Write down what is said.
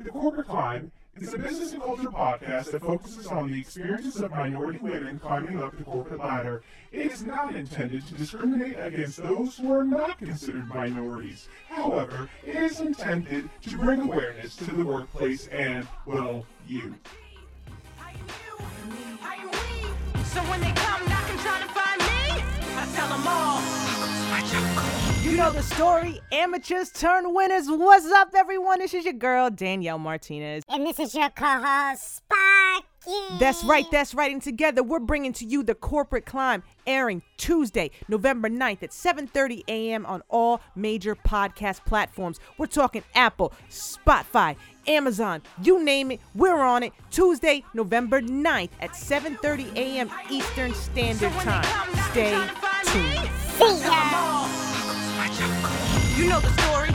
The Corporate Climb is a business and culture podcast that focuses on the experiences of minority women climbing up the corporate ladder. It is not intended to discriminate against those who are not considered minorities. However, it is intended to bring awareness to the workplace and, well, you. So when they You know the story. Amateurs turn winners. What's up, everyone? This is your girl, Danielle Martinez. And this is your co-host, Sparky. That's right, that's right. And together, we're bringing to you the Corporate Climb, airing Tuesday, November 9th at 7.30 a.m. on all major podcast platforms. We're talking Apple, Spotify, Amazon, you name it, we're on it. Tuesday, November 9th at 7.30 a.m. Eastern Standard So when they Time. Stay trying to find tuned. See ya. You know the story.